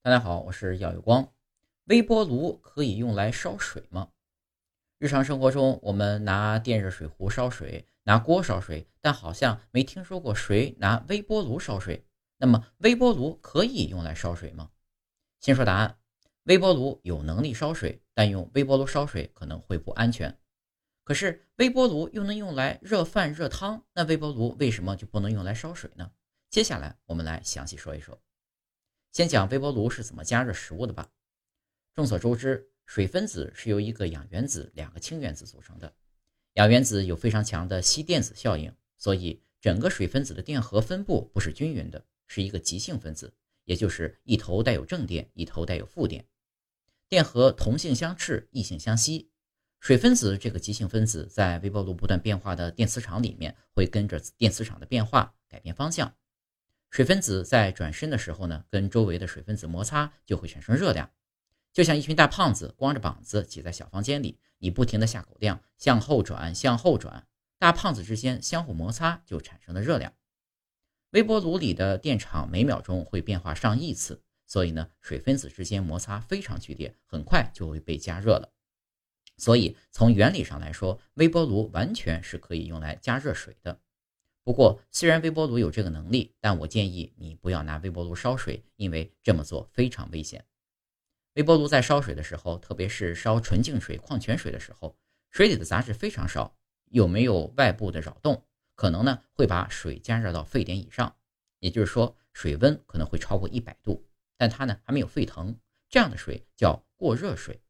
大家好，我是耀有光。微波炉可以用来烧水吗？日常生活中，我们拿电热水壶烧水，拿锅烧水，但好像没听说过谁拿微波炉烧水。那么，微波炉可以用来烧水吗？先说答案：微波炉有能力烧水，但用微波炉烧水可能会不安全。可是，微波炉又能用来热饭热汤，那微波炉为什么就不能用来烧水呢？接下来，我们来详细说一说。先讲微波炉是怎么加热食物的吧。众所周知，水分子是由一个氧原子、两个氢原子组成的。氧原子有非常强的吸电子效应，所以整个水分子的电荷分布不是均匀的，是一个极性分子，也就是一头带有正电，一头带有负电。电荷同性相斥，异性相吸。水分子这个极性分子在微波炉不断变化的电磁场里面，会跟着电磁场的变化改变方向。水分子在转身的时候呢，跟周围的水分子摩擦就会产生热量，就像一群大胖子光着膀子挤在小房间里，你不停的下口量，向后转，向后转，大胖子之间相互摩擦就产生了热量。微波炉里的电场每秒钟会变化上亿次，所以呢，水分子之间摩擦非常剧烈，很快就会被加热了。所以从原理上来说，微波炉完全是可以用来加热水的。不过，虽然微波炉有这个能力，但我建议你不要拿微波炉烧水，因为这么做非常危险。微波炉在烧水的时候，特别是烧纯净水、矿泉水的时候，水里的杂质非常少，又没有外部的扰动，可能呢会把水加热到沸点以上，也就是说水温可能会超过一百度，但它呢还没有沸腾，这样的水叫过热水。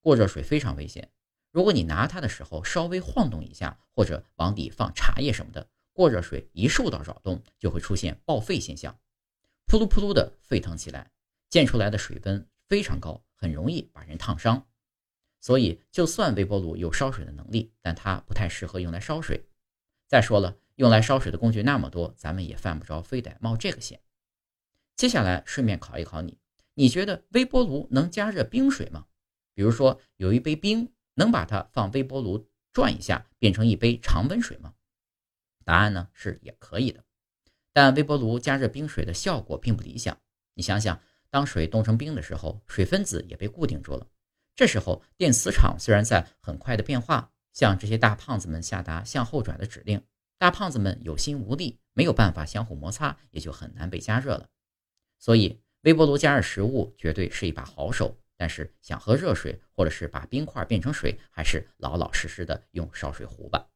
过热水非常危险，如果你拿它的时候稍微晃动一下，或者往里放茶叶什么的。过热水一受到扰动，就会出现爆沸现象，扑噜扑噜的沸腾起来，溅出来的水温非常高，很容易把人烫伤。所以，就算微波炉有烧水的能力，但它不太适合用来烧水。再说了，用来烧水的工具那么多，咱们也犯不着非得冒这个险。接下来顺便考一考你，你觉得微波炉能加热冰水吗？比如说，有一杯冰，能把它放微波炉转一下，变成一杯常温水吗？答案呢是也可以的，但微波炉加热冰水的效果并不理想。你想想，当水冻成冰的时候，水分子也被固定住了。这时候电磁场虽然在很快的变化，向这些大胖子们下达向后转的指令，大胖子们有心无力，没有办法相互摩擦，也就很难被加热了。所以，微波炉加热食物绝对是一把好手，但是想喝热水或者是把冰块变成水，还是老老实实的用烧水壶吧。